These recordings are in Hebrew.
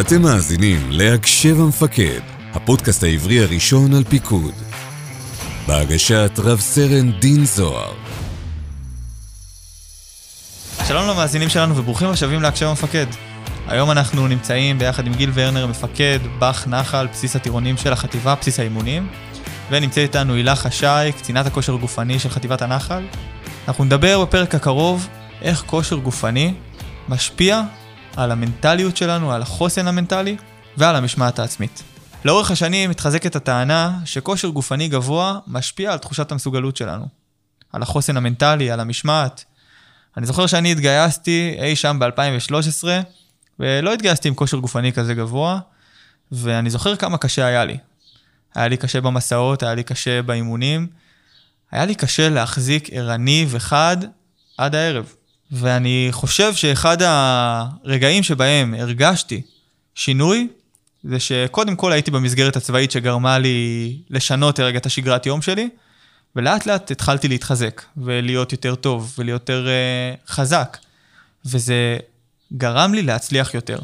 אתם מאזינים להקשב המפקד, הפודקאסט העברי הראשון על פיקוד. בהגשת רב סרן דין זוהר. שלום למאזינים שלנו וברוכים השבים להקשב המפקד. היום אנחנו נמצאים ביחד עם גיל ורנר, מפקד באח נחל, בסיס הטירונים של החטיבה, בסיס האימונים. ונמצאת איתנו הילה חשאי, קצינת הכושר הגופני של חטיבת הנחל. אנחנו נדבר בפרק הקרוב איך כושר גופני משפיע על המנטליות שלנו, על החוסן המנטלי ועל המשמעת העצמית. לאורך השנים מתחזקת הטענה שכושר גופני גבוה משפיע על תחושת המסוגלות שלנו. על החוסן המנטלי, על המשמעת. אני זוכר שאני התגייסתי אי שם ב-2013, ולא התגייסתי עם כושר גופני כזה גבוה, ואני זוכר כמה קשה היה לי. היה לי קשה במסעות, היה לי קשה באימונים, היה לי קשה להחזיק ערני וחד עד הערב. ואני חושב שאחד הרגעים שבהם הרגשתי שינוי, זה שקודם כל הייתי במסגרת הצבאית שגרמה לי לשנות רגע את השגרת יום שלי, ולאט לאט התחלתי להתחזק, ולהיות יותר טוב, ולהיות יותר uh, חזק. וזה גרם לי להצליח יותר.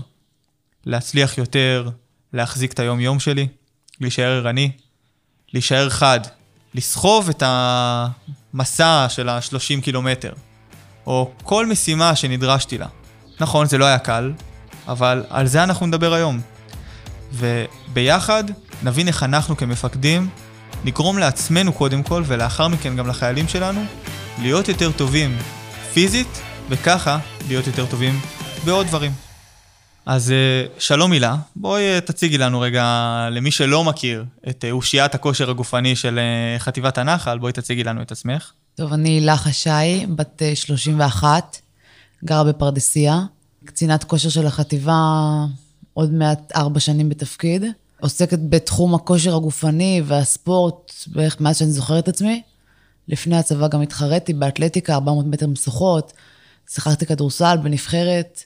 להצליח יותר, להחזיק את היום-יום שלי, להישאר ערני, להישאר חד, לסחוב את המסע של ה-30 קילומטר. או כל משימה שנדרשתי לה. נכון, זה לא היה קל, אבל על זה אנחנו נדבר היום. וביחד נבין איך אנחנו כמפקדים נגרום לעצמנו קודם כל, ולאחר מכן גם לחיילים שלנו, להיות יותר טובים פיזית, וככה להיות יותר טובים בעוד דברים. אז אה, שלום הילה, בואי אה, תציגי לנו רגע, למי שלא מכיר, את אה, אושיית הכושר הגופני של חטיבת הנחל, בואי תציגי לנו את עצמך. טוב, אני הילה חשאי, בת 31, אה, גרה בפרדסיה, קצינת כושר של החטיבה, עוד מעט ארבע שנים בתפקיד. עוסקת בתחום הכושר הגופני והספורט בערך מאז שאני זוכרת את עצמי. לפני הצבא גם התחרתי באתלטיקה, 400 מטר משוכות, שיחקתי כדורסל בנבחרת,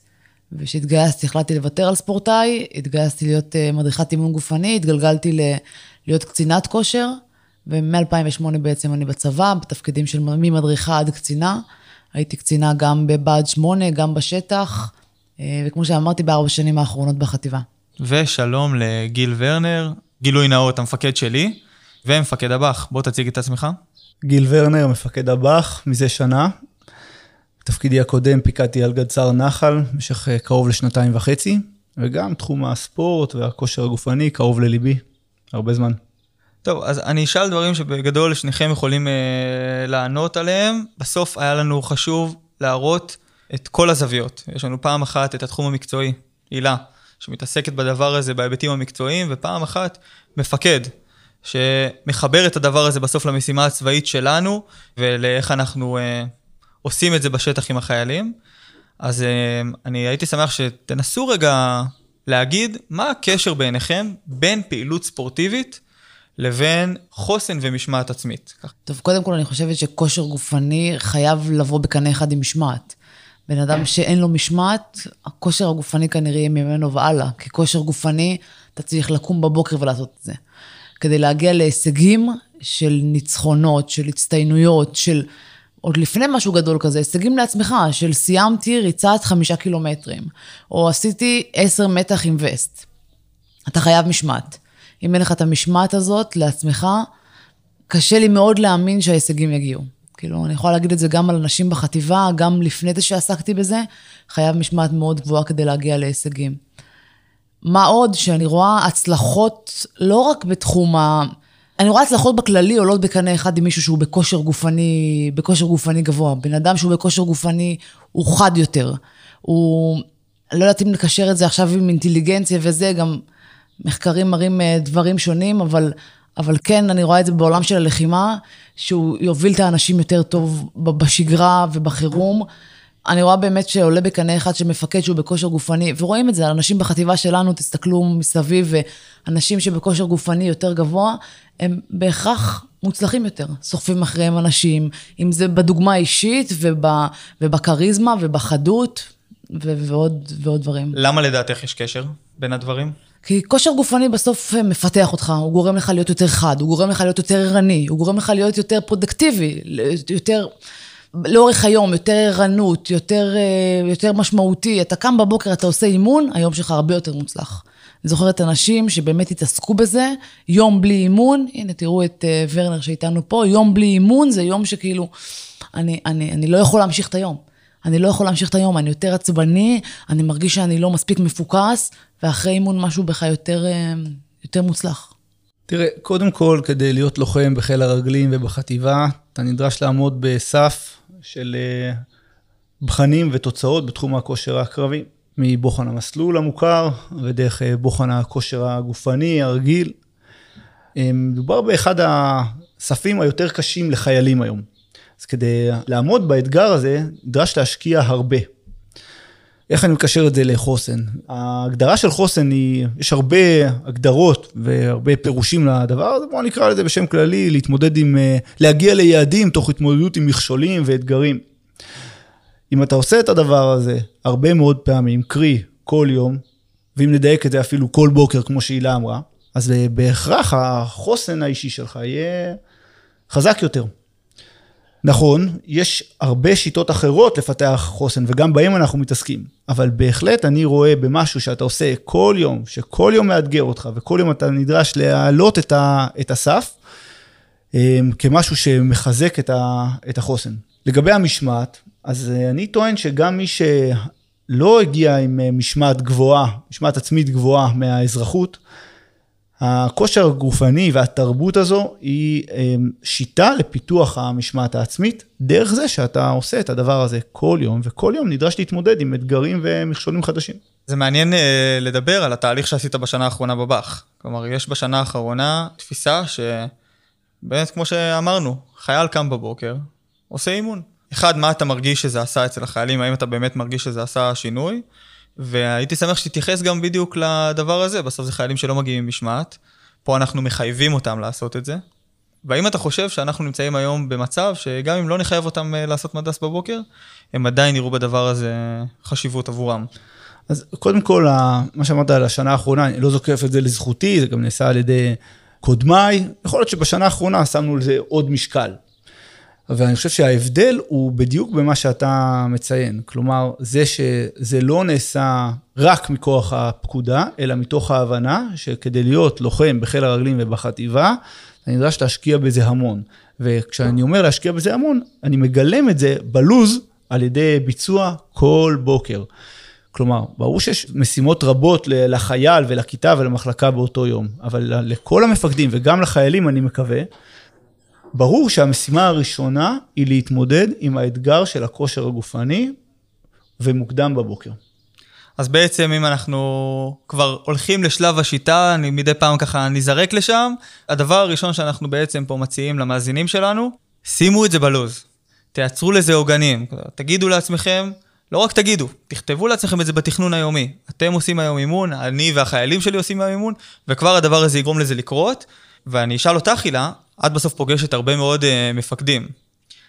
וכשהתגייסתי החלטתי לוותר על ספורטאי, התגייסתי להיות אה, מדריכת אימון גופני, התגלגלתי להיות קצינת כושר. ומ-2008 בעצם אני בצבא, בתפקידים של ממדריכה עד קצינה. הייתי קצינה גם בבה"ד 8, גם בשטח, אה, וכמו שאמרתי, בארבע שנים האחרונות בחטיבה. ושלום לגיל ורנר, גילוי נאות, המפקד שלי, ומפקד הב"ח. בוא תציג את עצמך. גיל ורנר, מפקד הב"ח, מזה שנה. בתפקידי הקודם פיקדתי על גדס"ר נחל במשך אה, קרוב לשנתיים וחצי, וגם תחום הספורט והכושר הגופני קרוב לליבי, הרבה זמן. טוב, אז אני אשאל דברים שבגדול שניכם יכולים אה, לענות עליהם. בסוף היה לנו חשוב להראות את כל הזוויות. יש לנו פעם אחת את התחום המקצועי, הילה, שמתעסקת בדבר הזה בהיבטים המקצועיים, ופעם אחת מפקד, שמחבר את הדבר הזה בסוף למשימה הצבאית שלנו, ולאיך אנחנו אה, עושים את זה בשטח עם החיילים. אז אה, אני הייתי שמח שתנסו רגע להגיד מה הקשר בעיניכם בין פעילות ספורטיבית לבין חוסן ומשמעת עצמית. טוב, קודם כל אני חושבת שכושר גופני חייב לבוא בקנה אחד עם משמעת. בן אדם שאין לו משמעת, הכושר הגופני כנראה יהיה ממנו והלאה. כי כושר גופני, אתה צריך לקום בבוקר ולעשות את זה. כדי להגיע להישגים של ניצחונות, של הצטיינויות, של עוד לפני משהו גדול כזה, הישגים לעצמך, של סיימתי ריצת חמישה קילומטרים, או עשיתי עשר מתח עם וסט. אתה חייב משמעת. אם אין לך את המשמעת הזאת לעצמך, קשה לי מאוד להאמין שההישגים יגיעו. כאילו, אני יכולה להגיד את זה גם על אנשים בחטיבה, גם לפני זה שעסקתי בזה, חייב משמעת מאוד גבוהה כדי להגיע להישגים. מה עוד שאני רואה הצלחות לא רק בתחום ה... אני רואה הצלחות בכללי עולות בקנה אחד עם מישהו שהוא בכושר גופני, בכושר גופני גבוה. בן אדם שהוא בכושר גופני הוא חד יותר. הוא... לא יודעת אם נקשר את זה עכשיו עם אינטליגנציה וזה, גם מחקרים מראים אה, דברים שונים, אבל, אבל כן, אני רואה את זה בעולם של הלחימה, שהוא יוביל את האנשים יותר טוב בשגרה ובחירום. אני רואה באמת שעולה בקנה אחד של מפקד שהוא בכושר גופני, ורואים את זה, אנשים בחטיבה שלנו, תסתכלו מסביב, ואנשים שבכושר גופני יותר גבוה, הם בהכרח מוצלחים יותר. סוחפים אחריהם אנשים, אם זה בדוגמה האישית ובכריזמה ובחדות ועוד, ועוד דברים. למה לדעתך יש קשר בין הדברים? כי כושר גופני בסוף אה, מפתח אותך, הוא גורם לך להיות יותר חד, הוא גורם לך להיות יותר ערני, הוא גורם לך להיות יותר פרודקטיבי, יותר... לאורך היום, יותר ערנות, יותר, אה, יותר משמעותי. אתה קם בבוקר, אתה עושה אימון, היום שלך הרבה יותר מוצלח. אני זוכרת אנשים שבאמת התעסקו בזה, יום בלי אימון, הנה תראו את אה, ורנר שאיתנו פה, יום בלי אימון זה יום שכאילו, אני, אני, אני לא יכול להמשיך את היום. אני לא יכול להמשיך את היום, אני יותר עצבני, אני מרגיש שאני לא מספיק מפוקס, ואחרי אימון משהו בך יותר, אה, יותר מוצלח. תראה, קודם כל, כדי להיות לוחם בחיל הרגלים ובחטיבה, אתה נדרש לעמוד בסף של אה, בחנים ותוצאות בתחום הכושר הקרבי. מבוחן המסלול המוכר ודרך אה, בוחן הכושר הגופני הרגיל. מדובר באחד הספים היותר קשים לחיילים היום. אז כדי לעמוד באתגר הזה, נדרש להשקיע הרבה. איך אני מקשר את זה לחוסן? ההגדרה של חוסן היא, יש הרבה הגדרות והרבה פירושים לדבר הזה, בואו נקרא לזה בשם כללי, להתמודד עם, אה, להגיע ליעדים תוך התמודדות עם מכשולים ואתגרים. אם אתה עושה את הדבר הזה הרבה מאוד פעמים, קרי כל יום, ואם נדייק את זה אפילו כל בוקר, כמו שהילה אמרה, אז אה, בהכרח החוסן האישי שלך יהיה חזק יותר. נכון, יש הרבה שיטות אחרות לפתח חוסן, וגם בהם אנחנו מתעסקים. אבל בהחלט אני רואה במשהו שאתה עושה כל יום, שכל יום מאתגר אותך, וכל יום אתה נדרש להעלות את, ה, את הסף, אמ, כמשהו שמחזק את, ה, את החוסן. לגבי המשמעת, אז אה, אני טוען שגם מי שלא הגיע עם אה, משמעת גבוהה, משמעת עצמית גבוהה מהאזרחות, הכושר הגופני והתרבות הזו היא אמ, שיטה לפיתוח המשמעת העצמית, דרך זה שאתה עושה את הדבר הזה כל יום, וכל יום נדרש להתמודד עם אתגרים ומכשולים חדשים. זה מעניין uh, לדבר על התהליך שעשית בשנה האחרונה בבאח. כלומר, יש בשנה האחרונה תפיסה שבאמת, כמו שאמרנו, חייל קם בבוקר, עושה אימון. אחד, מה אתה מרגיש שזה עשה אצל החיילים, האם אתה באמת מרגיש שזה עשה שינוי? והייתי שמח שתתייחס גם בדיוק לדבר הזה, בסוף זה חיילים שלא מגיעים עם משמעת, פה אנחנו מחייבים אותם לעשות את זה. והאם אתה חושב שאנחנו נמצאים היום במצב שגם אם לא נחייב אותם אה, לעשות מדס בבוקר, הם עדיין יראו בדבר הזה חשיבות עבורם? אז קודם כל, מה שאמרת על השנה האחרונה, אני לא זוקף את זה לזכותי, זה גם נעשה על ידי קודמיי. יכול להיות שבשנה האחרונה שמנו לזה עוד משקל. ואני חושב שההבדל הוא בדיוק במה שאתה מציין. כלומר, זה שזה לא נעשה רק מכוח הפקודה, אלא מתוך ההבנה שכדי להיות לוחם בחיל הרגלים ובחטיבה, אני נדרש להשקיע בזה המון. וכשאני אומר להשקיע בזה המון, אני מגלם את זה בלוז על ידי ביצוע כל בוקר. כלומר, ברור שיש משימות רבות לחייל ולכיתה ולמחלקה באותו יום, אבל לכל המפקדים וגם לחיילים, אני מקווה, ברור שהמשימה הראשונה היא להתמודד עם האתגר של הכושר הגופני ומוקדם בבוקר. אז בעצם אם אנחנו כבר הולכים לשלב השיטה, אני מדי פעם ככה נזרק לשם, הדבר הראשון שאנחנו בעצם פה מציעים למאזינים שלנו, שימו את זה בלוז. תייצרו לזה עוגנים. תגידו לעצמכם, לא רק תגידו, תכתבו לעצמכם את זה בתכנון היומי. אתם עושים היום אימון, אני והחיילים שלי עושים היום אימון, וכבר הדבר הזה יגרום לזה לקרות. ואני אשאל אותך, הילה, את בסוף פוגשת הרבה מאוד uh, מפקדים.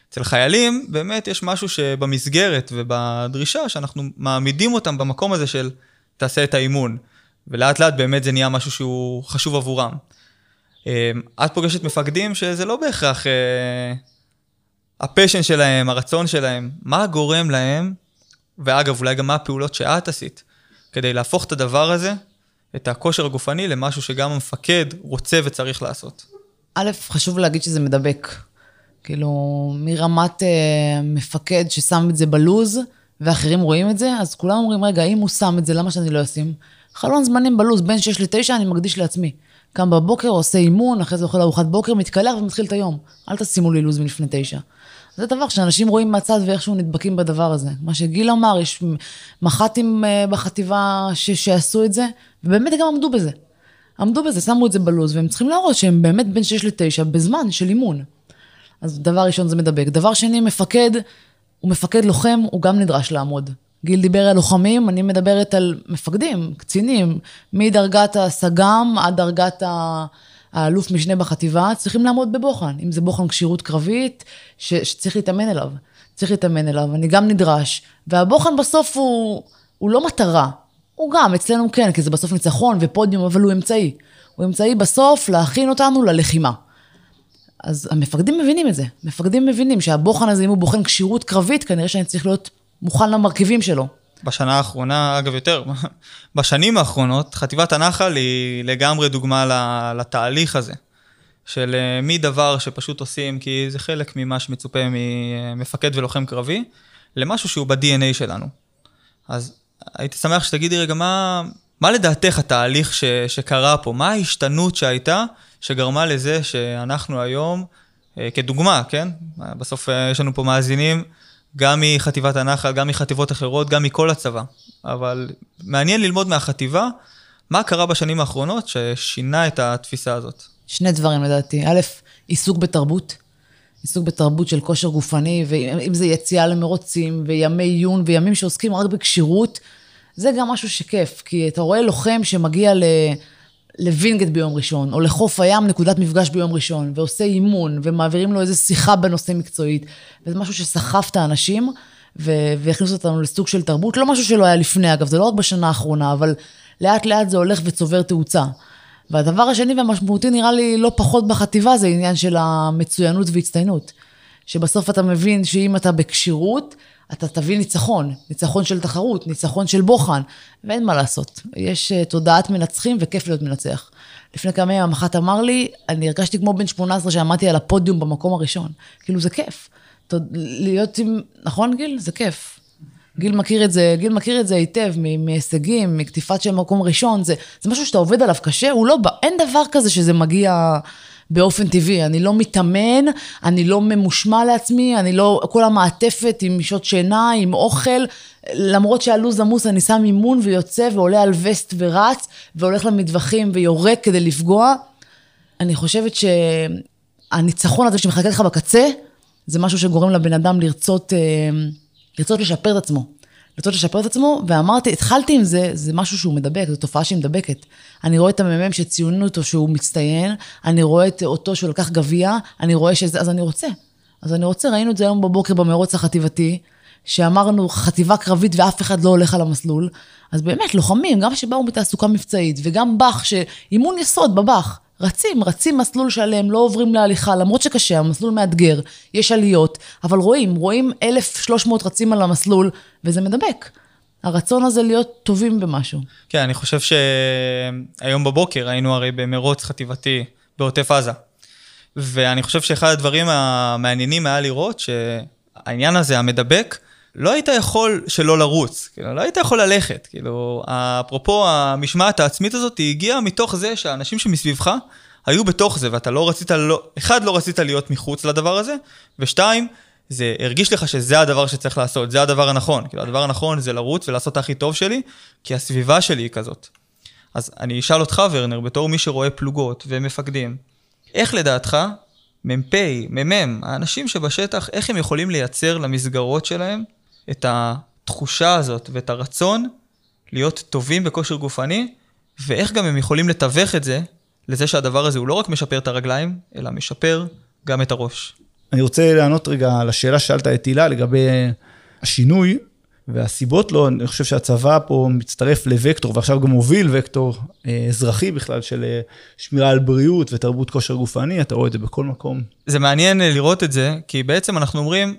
אצל חיילים, באמת יש משהו שבמסגרת ובדרישה, שאנחנו מעמידים אותם במקום הזה של תעשה את האימון. ולאט לאט באמת זה נהיה משהו שהוא חשוב עבורם. Uh, את פוגשת מפקדים שזה לא בהכרח uh, הפשן שלהם, הרצון שלהם. מה גורם להם, ואגב, אולי גם מה הפעולות שאת עשית, כדי להפוך את הדבר הזה, את הכושר הגופני, למשהו שגם המפקד רוצה וצריך לעשות? א', חשוב להגיד שזה מדבק. כאילו, מרמת אה, מפקד ששם את זה בלוז, ואחרים רואים את זה, אז כולם אומרים, רגע, אם הוא שם את זה, למה שאני לא אשים? חלון זמנים בלוז, בין 6 ל-9 אני מקדיש לעצמי. קם בבוקר, עושה אימון, אחרי זה אוכל ארוחת בוקר, מתקלח ומתחיל את היום. אל תשימו לי לוז מלפני 9. זה דבר שאנשים רואים מהצד ואיכשהו נדבקים בדבר הזה. מה שגיל אמר, יש מח"טים אה, בחטיבה ש- שעשו את זה, ובאמת גם עמדו בזה. עמדו בזה, שמו את זה בלוז, והם צריכים להראות שהם באמת בין 6 ל-9 בזמן של אימון. אז דבר ראשון זה מדבק. דבר שני, מפקד, הוא מפקד לוחם, הוא גם נדרש לעמוד. גיל דיבר על לוחמים, אני מדברת על מפקדים, קצינים, מדרגת הסג"ם עד דרגת האלוף משנה בחטיבה, צריכים לעמוד בבוחן. אם זה בוחן כשירות קרבית, ש, שצריך להתאמן אליו. צריך להתאמן אליו, אני גם נדרש. והבוחן בסוף הוא, הוא לא מטרה, הוא גם, אצלנו כן, כי זה בסוף ניצחון ופודיום, אבל הוא אמצעי. הוא אמצעי בסוף להכין אותנו ללחימה. אז המפקדים מבינים את זה. מפקדים מבינים שהבוחן הזה, אם הוא בוחן כשירות קרבית, כנראה שאני צריך להיות מוכן למרכיבים שלו. בשנה האחרונה, אגב יותר, בשנים האחרונות, חטיבת הנחל היא לגמרי דוגמה לתהליך הזה. של אה, מדבר שפשוט עושים כי זה חלק ממה שמצופה ממפקד ולוחם קרבי, למשהו שהוא ב-DNA שלנו. אז הייתי שמח שתגידי רגע מה, מה לדעתך התהליך ש, שקרה פה? מה ההשתנות שהייתה שגרמה לזה שאנחנו היום, אה, כדוגמה, כן? בסוף אה, יש לנו פה מאזינים גם מחטיבת הנחל, גם מחטיבות אחרות, גם מכל הצבא. אבל מעניין ללמוד מהחטיבה מה קרה בשנים האחרונות ששינה את התפיסה הזאת. שני דברים לדעתי. א', עיסוק בתרבות. עיסוק בתרבות של כושר גופני, ואם זה יציאה למרוצים, וימי עיון, וימים שעוסקים רק בכשירות, זה גם משהו שכיף. כי אתה רואה לוחם שמגיע ל... לווינגייט ביום ראשון, או לחוף הים, נקודת מפגש ביום ראשון, ועושה אימון, ומעבירים לו איזו שיחה בנושא מקצועית. וזה משהו שסחף את האנשים, והכניס אותנו לסוג של תרבות. לא משהו שלא היה לפני, אגב, זה לא רק בשנה האחרונה, אבל לאט לאט זה הולך וצובר תאוצה. והדבר השני והמשמעותי נראה לי לא פחות בחטיבה, זה עניין של המצוינות והצטיינות. שבסוף אתה מבין שאם אתה בכשירות, אתה תביא ניצחון, ניצחון של תחרות, ניצחון של בוחן, ואין מה לעשות. יש uh, תודעת מנצחים וכיף להיות מנצח. לפני כמה ימים המח"ט אמר לי, אני הרגשתי כמו בן 18 שעמדתי על הפודיום במקום הראשון. כאילו זה כיף. להיות עם, נכון גיל? זה כיף. גיל מכיר את זה, גיל מכיר את זה היטב, מהישגים, מקטיפת של מקום ראשון, זה, זה משהו שאתה עובד עליו קשה, הוא לא, אין דבר כזה שזה מגיע באופן טבעי. אני לא מתאמן, אני לא ממושמע לעצמי, אני לא, כל המעטפת עם שעות שינה, עם אוכל, למרות שהלו"ז עמוס, אני שם אימון ויוצא ועולה על וסט ורץ, והולך למטווחים ויורק כדי לפגוע. אני חושבת שהניצחון הזה שמחכה לך בקצה, זה משהו שגורם לבן אדם לרצות... אה, לרצות לשפר את עצמו. לרצות לשפר את עצמו, ואמרתי, התחלתי עם זה, זה משהו שהוא מדבק, זו תופעה שהיא מדבקת. אני רואה את המ"מ שציינו אותו שהוא מצטיין, אני רואה את אותו שהוא לקח גביע, אני רואה שזה, אז אני רוצה. אז אני רוצה, ראינו את זה היום בבוקר במרוץ החטיבתי, שאמרנו חטיבה קרבית ואף אחד לא הולך על המסלול. אז באמת, לוחמים, גם שבאו מתעסוקה מבצעית, וגם באך, שאימון יסוד בבאך. רצים, רצים מסלול שלם, לא עוברים להליכה, למרות שקשה, המסלול מאתגר, יש עליות, אבל רואים, רואים 1,300 רצים על המסלול, וזה מדבק. הרצון הזה להיות טובים במשהו. כן, אני חושב שהיום בבוקר היינו הרי במרוץ חטיבתי בעוטף עזה. ואני חושב שאחד הדברים המעניינים היה לראות שהעניין הזה, המדבק, לא היית יכול שלא לרוץ, כאילו, לא היית יכול ללכת, כאילו, אפרופו המשמעת העצמית הזאת, היא הגיעה מתוך זה שהאנשים שמסביבך היו בתוך זה, ואתה לא רצית, לא, אחד, לא רצית להיות מחוץ לדבר הזה, ושתיים, זה הרגיש לך שזה הדבר שצריך לעשות, זה הדבר הנכון. כאילו, הדבר הנכון זה לרוץ ולעשות את הכי טוב שלי, כי הסביבה שלי היא כזאת. אז אני אשאל אותך, ורנר, בתור מי שרואה פלוגות ומפקדים, איך לדעתך מ"פ, מ"מ, האנשים שבשטח, איך הם יכולים לייצר למסגרות שלהם את התחושה הזאת ואת הרצון להיות טובים בכושר גופני, ואיך גם הם יכולים לתווך את זה לזה שהדבר הזה הוא לא רק משפר את הרגליים, אלא משפר גם את הראש. אני רוצה לענות רגע על השאלה ששאלת את הילה לגבי השינוי והסיבות לו. אני חושב שהצבא פה מצטרף לוקטור, ועכשיו גם מוביל וקטור אה, אזרחי בכלל, של אה, שמירה על בריאות ותרבות כושר גופני, אתה רואה את זה בכל מקום. זה מעניין לראות את זה, כי בעצם אנחנו אומרים,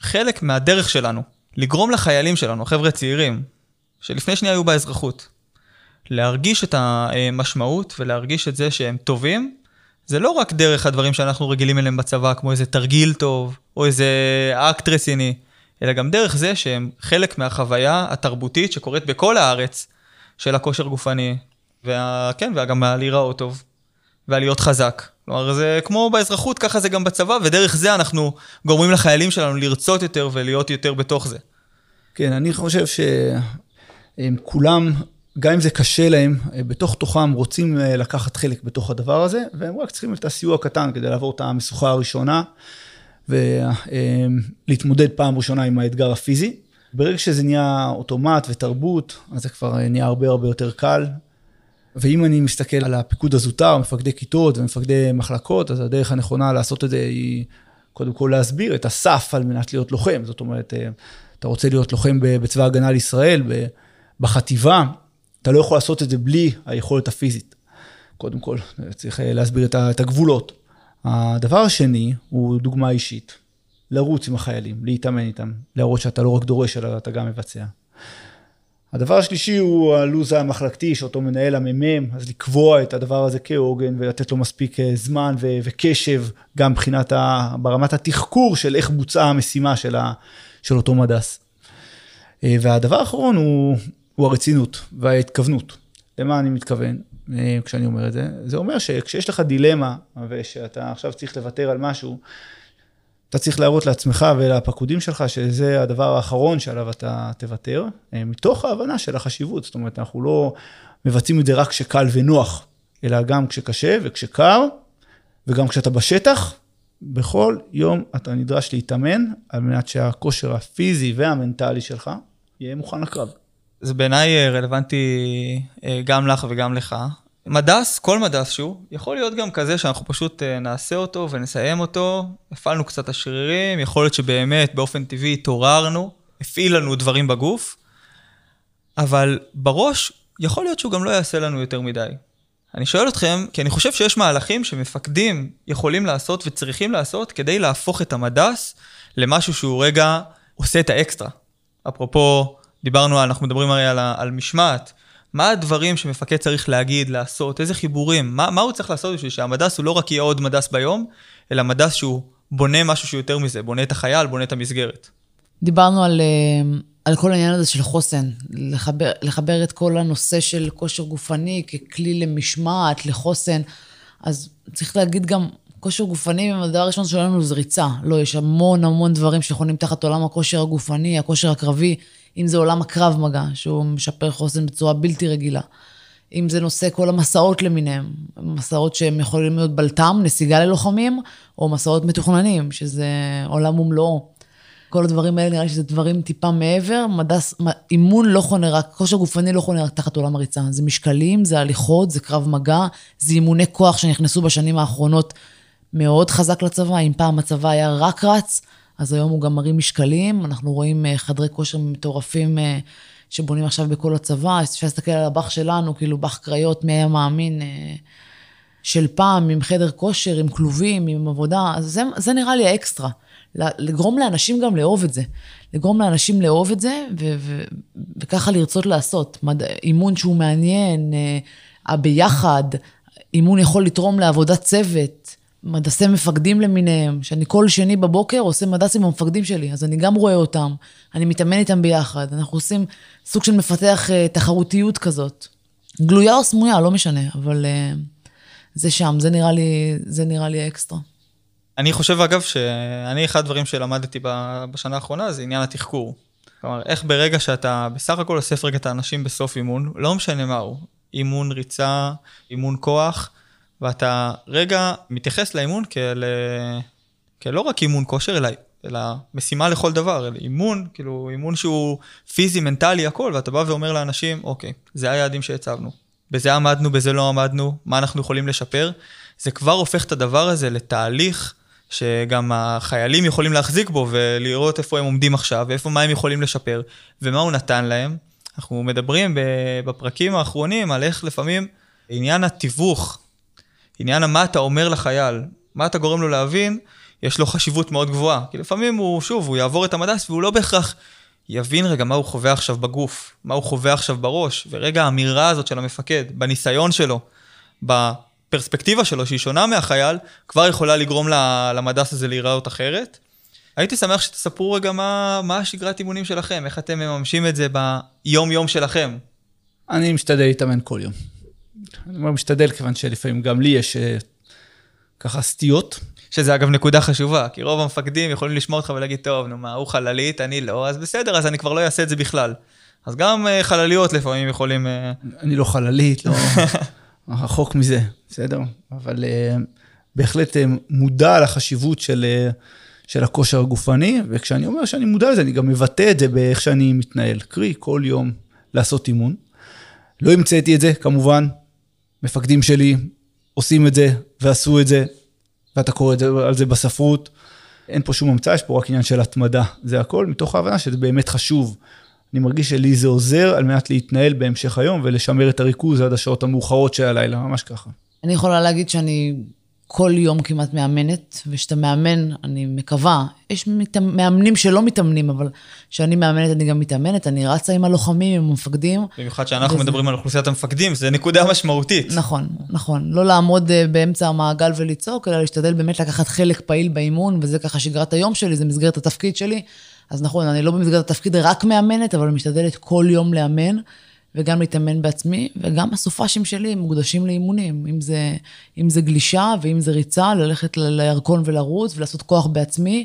חלק מהדרך שלנו לגרום לחיילים שלנו, חבר'ה צעירים, שלפני שנייה היו באזרחות, להרגיש את המשמעות ולהרגיש את זה שהם טובים, זה לא רק דרך הדברים שאנחנו רגילים אליהם בצבא, כמו איזה תרגיל טוב, או איזה אקט רציני, אלא גם דרך זה שהם חלק מהחוויה התרבותית שקורית בכל הארץ של הכושר גופני, וכן, וגם להיראות טוב, ולהיות חזק. כלומר, זה כמו באזרחות, ככה זה גם בצבא, ודרך זה אנחנו גורמים לחיילים שלנו לרצות יותר ולהיות יותר בתוך זה. כן, אני חושב שהם כולם, גם אם זה קשה להם, בתוך תוכם רוצים אה, לקחת חלק בתוך הדבר הזה, והם רק צריכים את הסיוע הקטן כדי לעבור את המשוכה הראשונה, ולהתמודד פעם ראשונה עם האתגר הפיזי. ברגע שזה נהיה אוטומט ותרבות, אז זה כבר נהיה הרבה הרבה יותר קל, ואם אני מסתכל על הפיקוד הזוטר, מפקדי כיתות ומפקדי מחלקות, אז הדרך הנכונה לעשות את זה היא קודם כל להסביר את הסף על מנת להיות לוחם. זאת אומרת, אה, אתה רוצה להיות לוחם בצבא ההגנה לישראל, בחטיבה, אתה לא יכול לעשות את זה בלי היכולת הפיזית. קודם כל, צריך אה, להסביר את הגבולות. הדבר השני הוא דוגמה אישית. לרוץ עם החיילים, להתאמן איתם, להראות שאתה לא רק דורש, אלא אתה גם מבצע. הדבר השלישי הוא הלו"ז המחלקתי שאותו מנהל המ"מ, אז לקבוע את הדבר הזה כעוגן ולתת לו מספיק אה, זמן ו- וקשב, גם מבחינת, ה- ברמת התחקור של איך בוצעה המשימה של, ה- של אותו מדס. אה, והדבר האחרון הוא, הוא הרצינות וההתכוונות. למה אני מתכוון אה, כשאני אומר את זה? זה אומר שכשיש לך דילמה ושאתה עכשיו צריך לוותר על משהו, אתה צריך להראות לעצמך ולפקודים שלך שזה הדבר האחרון שעליו אתה תוותר, אה, מתוך ההבנה של החשיבות. זאת אומרת, אנחנו לא מבצעים את זה רק כשקל ונוח, אלא גם כשקשה וכשקר, וגם כשאתה בשטח, בכל יום אתה נדרש להתאמן, על מנת שהכושר הפיזי והמנטלי שלך יהיה מוכן לקרב. זה בעיניי אה, רלוונטי אה, גם לך וגם לך. מדס, כל מדס שהוא, יכול להיות גם כזה שאנחנו פשוט אה, נעשה אותו ונסיים אותו, הפעלנו קצת השרירים, יכול להיות שבאמת באופן טבעי התעוררנו, הפעיל לנו דברים בגוף, אבל בראש, יכול להיות שהוא גם לא יעשה לנו יותר מדי. אני שואל אתכם, כי אני חושב שיש מהלכים שמפקדים יכולים לעשות וצריכים לעשות כדי להפוך את המדס למשהו שהוא רגע עושה את האקסטרה. אפרופו, דיברנו, אנחנו מדברים הרי על, על משמעת. מה הדברים שמפקד צריך להגיד, לעשות, איזה חיבורים, מה, מה הוא צריך לעשות בשביל שהמדס הוא לא רק יהיה עוד מדס ביום, אלא מדס שהוא בונה משהו שיותר מזה, בונה את החייל, בונה את המסגרת. דיברנו על, אה, על כל העניין הזה של חוסן, לחבר, לחבר את כל הנושא של כושר גופני ככלי למשמעת, לחוסן. אז צריך להגיד גם, כושר גופני, הדבר הראשון שלנו זה ריצה. לא, יש המון המון דברים שיכולים תחת עולם הכושר הגופני, הכושר הקרבי. אם זה עולם הקרב מגע, שהוא משפר חוסן בצורה בלתי רגילה. אם זה נושא כל המסעות למיניהם, מסעות שהם יכולים להיות בלטם, נסיגה ללוחמים, או מסעות מתוכננים, שזה עולם ומלואו. כל הדברים האלה נראה לי שזה דברים טיפה מעבר. מדס, אימון לא חונה רק, כושר גופני לא חונה רק תחת עולם הריצה. זה משקלים, זה הליכות, זה קרב מגע, זה אימוני כוח שנכנסו בשנים האחרונות מאוד חזק לצבא. אם פעם הצבא היה רק רץ, אז היום הוא גם מרים משקלים, אנחנו רואים אה, חדרי כושר מטורפים אה, שבונים עכשיו בכל הצבא, אפשר להסתכל על הבח שלנו, כאילו בח קריות, מי היה מאמין, אה, של פעם, עם חדר כושר, עם כלובים, עם עבודה, אז זה, זה נראה לי האקסטרה. לגרום לאנשים גם לאהוב את זה. לגרום לאנשים לאהוב את זה, ו- ו- וככה לרצות לעשות. מד- אימון שהוא מעניין, הביחד, אימון יכול לתרום לעבודת צוות. מדסי מפקדים למיניהם, שאני כל שני בבוקר עושה מדס עם המפקדים שלי, אז אני גם רואה אותם, אני מתאמן איתם ביחד, אנחנו עושים סוג של מפתח uh, תחרותיות כזאת. גלויה או סמויה, לא משנה, אבל uh, זה שם, זה נראה לי, זה נראה לי אקסטרה. אני חושב, אגב, שאני, אחד הדברים שלמדתי בשנה האחרונה זה עניין התחקור. כלומר, איך ברגע שאתה בסך הכל אוסף רגע את האנשים בסוף אימון, לא משנה מה הוא, אימון ריצה, אימון כוח, ואתה רגע מתייחס לאימון כאל... כלא רק אימון כושר, אלא, אלא משימה לכל דבר, אלא אימון, כאילו אימון שהוא פיזי, מנטלי, הכל, ואתה בא ואומר לאנשים, אוקיי, זה היעדים שהצבנו. בזה עמדנו, בזה לא עמדנו, מה אנחנו יכולים לשפר. זה כבר הופך את הדבר הזה לתהליך שגם החיילים יכולים להחזיק בו ולראות איפה הם עומדים עכשיו, ואיפה, מה הם יכולים לשפר, ומה הוא נתן להם. אנחנו מדברים בפרקים האחרונים על איך לפעמים עניין התיווך עניין מה אתה אומר לחייל, מה אתה גורם לו להבין, יש לו חשיבות מאוד גבוהה. כי לפעמים הוא, שוב, הוא יעבור את המדס והוא לא בהכרח יבין רגע מה הוא חווה עכשיו בגוף, מה הוא חווה עכשיו בראש, ורגע האמירה הזאת של המפקד, בניסיון שלו, בפרספקטיבה שלו, שהיא שונה מהחייל, כבר יכולה לגרום למדס הזה להיראות אחרת. הייתי שמח שתספרו רגע מה, מה השגרת אימונים שלכם, איך אתם מממשים את זה ביום-יום שלכם. אני משתדל להתאמן כל יום. אני אומר משתדל, כיוון שלפעמים גם לי יש אה, ככה סטיות. שזה אגב נקודה חשובה, כי רוב המפקדים יכולים לשמוע אותך ולהגיד, טוב, נו מה, הוא חללית, אני לא, אז בסדר, אז אני כבר לא אעשה את זה בכלל. אז גם uh, חלליות לפעמים יכולים... Uh... אני לא חללית, לא... רחוק מזה, בסדר? אבל uh, בהחלט uh, מודע לחשיבות של, uh, של הכושר הגופני, וכשאני אומר שאני מודע לזה, אני גם מבטא את זה באיך שאני מתנהל. קרי, כל יום לעשות אימון. לא המצאתי את זה, כמובן, מפקדים שלי עושים את זה ועשו את זה, ואתה קורא על זה בספרות. אין פה שום המצאה, יש פה רק עניין של התמדה. זה הכל מתוך ההבנה שזה באמת חשוב. אני מרגיש שלי זה עוזר על מנת להתנהל בהמשך היום ולשמר את הריכוז עד השעות המאוחרות של הלילה, ממש ככה. אני יכולה להגיד שאני כל יום כמעט מאמנת, וכשאתה מאמן, אני מקווה, יש. מאמנים שלא מתאמנים, אבל כשאני מאמנת אני גם מתאמנת, אני רצה עם הלוחמים, עם המפקדים. במיוחד שאנחנו וזה... מדברים על אוכלוסיית המפקדים, זה נקודה משמעותית. נכון, נכון. לא לעמוד אה, באמצע המעגל ולצעוק, אלא להשתדל באמת לקחת חלק פעיל באימון, וזה ככה שגרת היום שלי, זה מסגרת התפקיד שלי. אז נכון, אני לא במסגרת התפקיד רק מאמנת, אבל משתדלת כל יום לאמן. וגם להתאמן בעצמי, וגם הסופאשים שלי מוקדשים לאימונים, אם זה, אם זה גלישה ואם זה ריצה, ללכת לירקון ולרוץ ולעשות כוח בעצמי.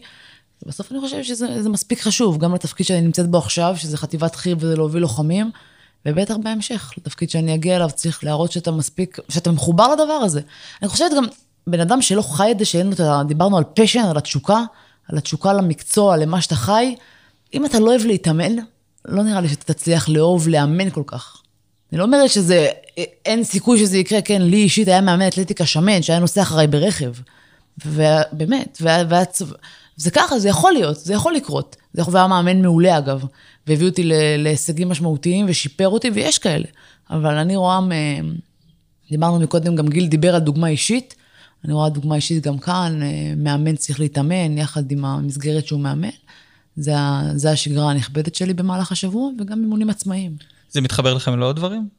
בסוף אני חושבת שזה מספיק חשוב, גם לתפקיד שאני נמצאת בו עכשיו, שזה חטיבת חי"ר וזה להוביל לוחמים, ובטח בהמשך, לתפקיד שאני אגיע אליו, צריך להראות שאתה מספיק, שאתה מחובר לדבר הזה. אני חושבת גם, בן אדם שלא חי את זה, שאין לו את ה... דיברנו על פשן, על התשוקה, על התשוקה למקצוע, למה שאתה חי, אם אתה לא אוהב להתאמן, לא נראה לי שאתה תצליח לאהוב לאמן כל כך. אני לא אומרת שזה, אין סיכוי שזה יקרה, כן, לי אישית היה מאמן אתלטיקה שמן, שהיה נוסע אחריי ברכב. ובאמת, וזה ככה, זה יכול להיות, זה יכול לקרות. זה יכול, והיה מאמן מעולה אגב, והביא אותי להישגים משמעותיים ושיפר אותי, ויש כאלה. אבל אני רואה, דיברנו מקודם, גם גיל דיבר על דוגמה אישית, אני רואה דוגמה אישית גם כאן, אה, מאמן צריך להתאמן יחד עם המסגרת שהוא מאמן. זה, זה השגרה הנכבדת שלי במהלך השבוע, וגם אימונים עצמאיים. זה מתחבר לכם לעוד דברים?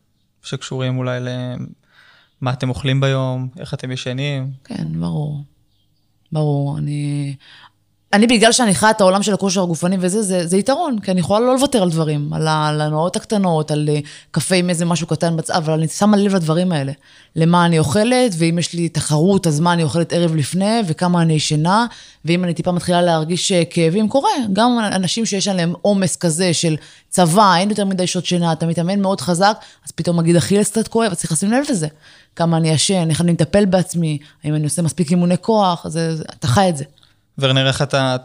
שקשורים אולי למה אתם אוכלים ביום, איך אתם ישנים? כן, ברור. ברור. אני, אני, בגלל שאני חיה את העולם של הכושר הגופני וזה, זה, זה יתרון, כי אני יכולה לא לוותר על דברים, על, הנועות הקטנות, על אה, קפה עם איזה משהו קטן בצד, אבל אני שמה לב לדברים האלה. למה אני אוכלת, ואם יש לי תחרות, אז מה אני אוכלת ערב לפני, וכמה אני ישנה, ואם אני טיפה מתחילה להרגיש אה, כאבים, קורה. גם אנשים שיש עליהם עומס כזה של צבא, אין יותר מדי שעות שינה, אתה מתאמן מאוד חזק, אז פתאום מגיד אכילס קצת כואב, אז צריך לשים לב לזה. כמה אני ישן, איך אני מטפל בעצמי, האם אני עושה מספיק אימוני כוח, זה, זה, אתה חי את זה. ורנר, איך אתה...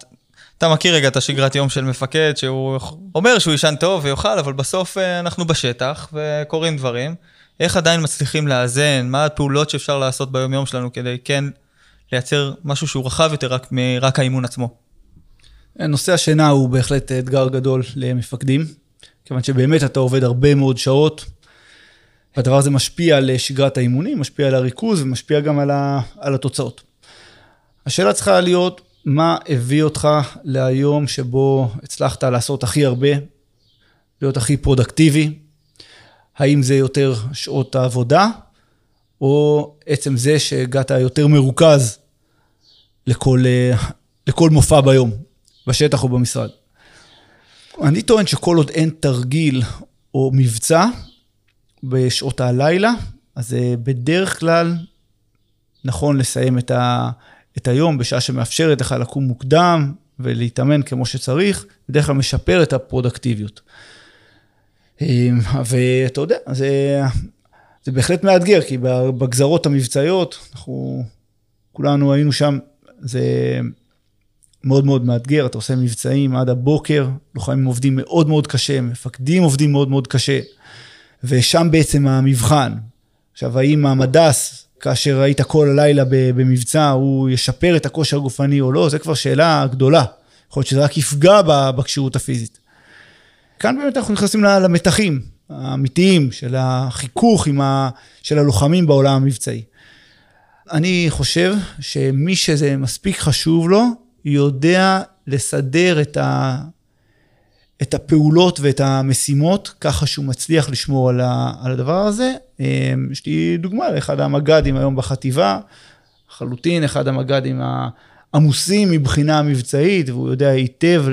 אתה מכיר רגע את השגרת יום של מפקד, שהוא אומר שהוא ישן טוב ויאכל, אבל בסוף אה, אנחנו בשטח וקורים דברים. איך עדיין מצליחים לאזן? מה הפעולות שאפשר לעשות ביום-יום שלנו כדי כן לייצר משהו שהוא רחב יותר רק מרק האימון עצמו? נושא השינה הוא בהחלט אתגר גדול למפקדים, כיוון שבאמת אתה עובד הרבה מאוד שעות, והדבר הזה משפיע על שגרת האימונים, משפיע על הריכוז ומשפיע גם על, ה, על התוצאות. השאלה צריכה להיות, מה הביא אותך להיום שבו הצלחת לעשות הכי הרבה, להיות הכי פרודקטיבי? האם זה יותר שעות העבודה, או עצם זה שהגעת יותר מרוכז לכל, לכל מופע ביום, בשטח או במשרד? אני טוען שכל עוד אין תרגיל או מבצע בשעות הלילה, אז בדרך כלל נכון לסיים את, ה, את היום בשעה שמאפשרת לך לקום מוקדם ולהתאמן כמו שצריך, בדרך כלל משפר את הפרודקטיביות. אמ, ואתה יודע, זה, זה בהחלט מאתגר, כי בגזרות המבצעיות, אנחנו כולנו היינו שם, זה מאוד מאוד מאתגר, אתה עושה מבצעים עד הבוקר, לוחמים עובדים מאוד מאוד קשה, מפקדים עובדים מאוד מאוד קשה, ושם בעצם המבחן. עכשיו, האם המדס כאשר היית כל הלילה במבצע, הוא ישפר את הכושר הגופני או לא, זו כבר שאלה גדולה. יכול להיות שזה רק יפגע בכשירות הפיזית. כאן באמת אנחנו נכנסים למתחים האמיתיים של החיכוך ה... של הלוחמים בעולם המבצעי. אני חושב שמי שזה מספיק חשוב לו, יודע לסדר את, ה... את הפעולות ואת המשימות ככה שהוא מצליח לשמור על, ה... על הדבר הזה, אמ, יש לי דוגמה לאחד המג"דים היום בחטיבה, לחלוטין אחד המג"דים העמוסים מבחינה מבצעית, והוא יודע היטב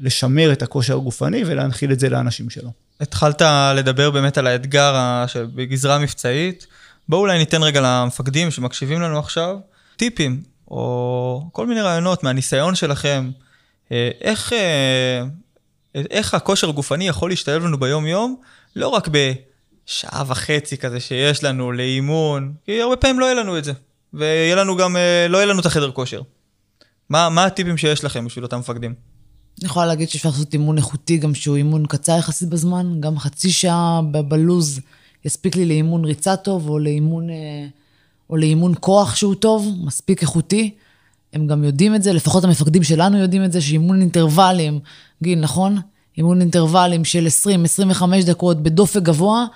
לשמר את הכושר הגופני ולהנחיל את זה לאנשים שלו. התחלת לדבר באמת על האתגר בגזרה המבצעית. בואו אולי ניתן רגע למפקדים שמקשיבים לנו עכשיו טיפים, או כל מיני רעיונות מהניסיון שלכם, אה, איך, אה, איך הכושר הגופני יכול להשתלב לנו ביום-יום, לא רק ב... שעה וחצי כזה שיש לנו לאימון, כי הרבה פעמים לא יהיה לנו את זה. ויהיה לנו גם, אה, לא יהיה לנו את החדר כושר. מה, מה הטיפים שיש לכם בשביל אותם מפקדים? אני יכולה להגיד שאפשר לעשות אימון איכותי, גם שהוא אימון קצר יחסית בזמן, גם חצי שעה בלוז יספיק לי לאימון ריצה טוב, או לאימון, אה, או לאימון כוח שהוא טוב, מספיק איכותי. הם גם יודעים את זה, לפחות המפקדים שלנו יודעים את זה, שאימון אינטרוולים, גיל, נכון? אימון אינטרוולים של 20-25 דקות בדופק גבוה,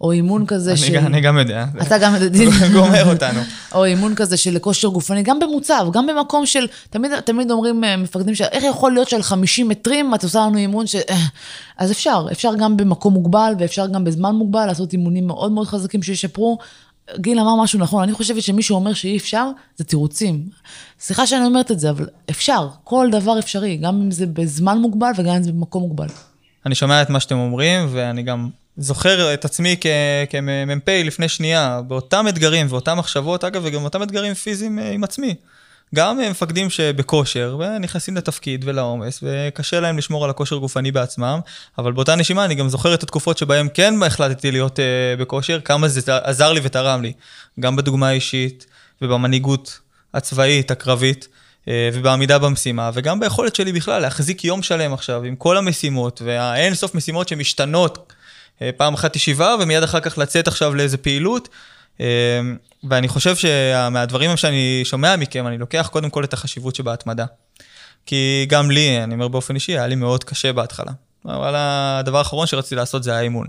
או אימון כזה של... אני גם יודע. אתה גם... גומר אותנו. או אימון כזה של כושר גופני, גם במוצב, גם במקום של, תמיד, תמיד אומרים אה, מפקדים. איך יכול להיות שעל 50 מטרים את עושה לנו אימון ש... אה, אז אפשר, אפשר גם במקום מוגבל ואפשר גם בזמן מוגבל לעשות אימונים מאוד מאוד חזקים שישפרו. גיל אמר משהו נכון, אני חושבת שמי שאומר שאי אפשר, זה תירוצים. סליחה שאני אומרת את זה, אבל אפשר, כל דבר אפשרי, גם אם זה בזמן מוגבל וגם אם זה במקום מוגבל. אני שומע את מה שאתם אומרים, ואני גם זוכר את עצמי כמ"פ לפני שנייה, באותם אתגרים ואותם מחשבות, אגב, וגם אותם אתגרים פיזיים עם עצמי. גם מפקדים שבכושר, ונכנסים לתפקיד ולעומס, וקשה להם לשמור על הכושר גופני בעצמם, אבל באותה נשימה אני גם זוכר את התקופות שבהן כן החלטתי להיות uh, בכושר, כמה זה עזר לי ותרם לי, גם בדוגמה האישית ובמנהיגות הצבאית, הקרבית. אה, ובעמידה במשימה, וגם ביכולת שלי בכלל להחזיק יום שלם עכשיו עם כל המשימות והאין סוף משימות שמשתנות. אה, פעם אחת ישיבה ומיד אחר כך לצאת עכשיו לאיזה פעילות. אה, ואני חושב שמהדברים שאני שומע מכם, אני לוקח קודם כל את החשיבות שבהתמדה. כי גם לי, אני אומר באופן אישי, היה לי מאוד קשה בהתחלה. אבל הדבר האחרון שרציתי לעשות זה האימון.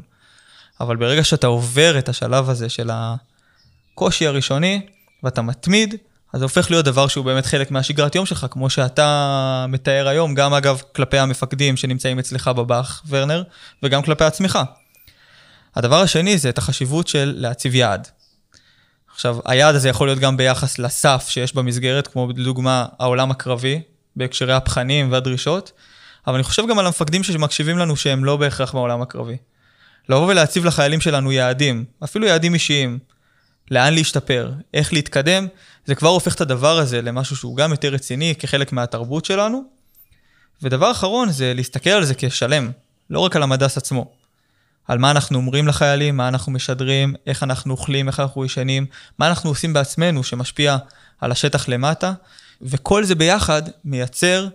אבל ברגע שאתה עובר את השלב הזה של הקושי הראשוני, ואתה מתמיד, אז זה הופך להיות דבר שהוא באמת חלק מהשגרת יום שלך, כמו שאתה מתאר היום, גם אגב כלפי המפקדים שנמצאים אצלך בבאח, ורנר, וגם כלפי עצמך. הדבר השני זה את החשיבות של להציב יעד. עכשיו, היעד הזה יכול להיות גם ביחס לסף שיש במסגרת, כמו לדוגמה העולם הקרבי, בהקשרי הפחנים והדרישות, אבל אני חושב גם על המפקדים שמקשיבים לנו שהם לא בהכרח בעולם הקרבי. לבוא ולהציב לחיילים שלנו יעדים, אפילו יעדים אישיים, לאן להשתפר, איך להתקדם, זה כבר הופך את הדבר הזה למשהו שהוא גם יותר רציני כחלק מהתרבות שלנו. ודבר אחרון זה להסתכל על זה כשלם, לא רק על המדס עצמו. על מה אנחנו אומרים לחיילים, מה אנחנו משדרים, איך אנחנו אוכלים, איך אנחנו ישנים, מה אנחנו עושים בעצמנו שמשפיע על השטח למטה, וכל זה ביחד מייצר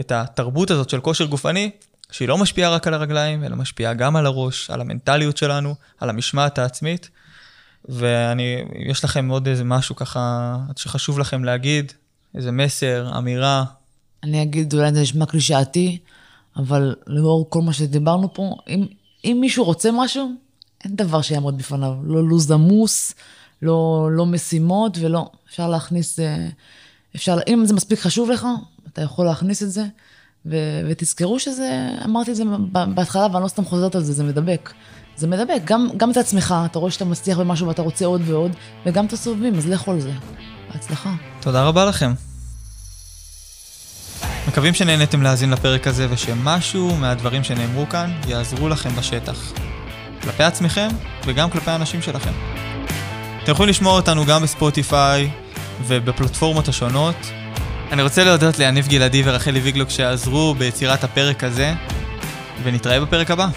את התרבות הזאת של כושר גופני, שהיא לא משפיעה רק על הרגליים, אלא משפיעה גם על הראש, על המנטליות שלנו, על המשמעת העצמית. ואני, יש לכם עוד איזה משהו ככה שחשוב לכם להגיד? איזה מסר, אמירה? אני אגיד, אולי זה נשמע קלישאתי, אבל לאור כל מה שדיברנו פה, אם, אם מישהו רוצה משהו, אין דבר שיעמוד בפניו. לא לו"ז עמוס, לא, לא משימות ולא, אפשר להכניס, אה, אפשר, אם זה מספיק חשוב לך, אתה יכול להכניס את זה. ו, ותזכרו שזה, אמרתי את זה בהתחלה ואני לא סתם חוזרת על זה, זה מדבק. זה מדבק, גם, גם את עצמך, אתה רואה שאתה מצליח במשהו ואתה רוצה עוד ועוד, וגם את הסובבים, אז לכו על זה. בהצלחה. תודה רבה לכם. מקווים שנהניתם להאזין לפרק הזה ושמשהו מהדברים שנאמרו כאן יעזרו לכם בשטח. כלפי עצמכם וגם כלפי האנשים שלכם. אתם יכולים לשמוע אותנו גם בספוטיפיי ובפלטפורמות השונות. אני רוצה להודות ליניב גלעדי ורחלי ויגלוק שעזרו ביצירת הפרק הזה, ונתראה בפרק הבא.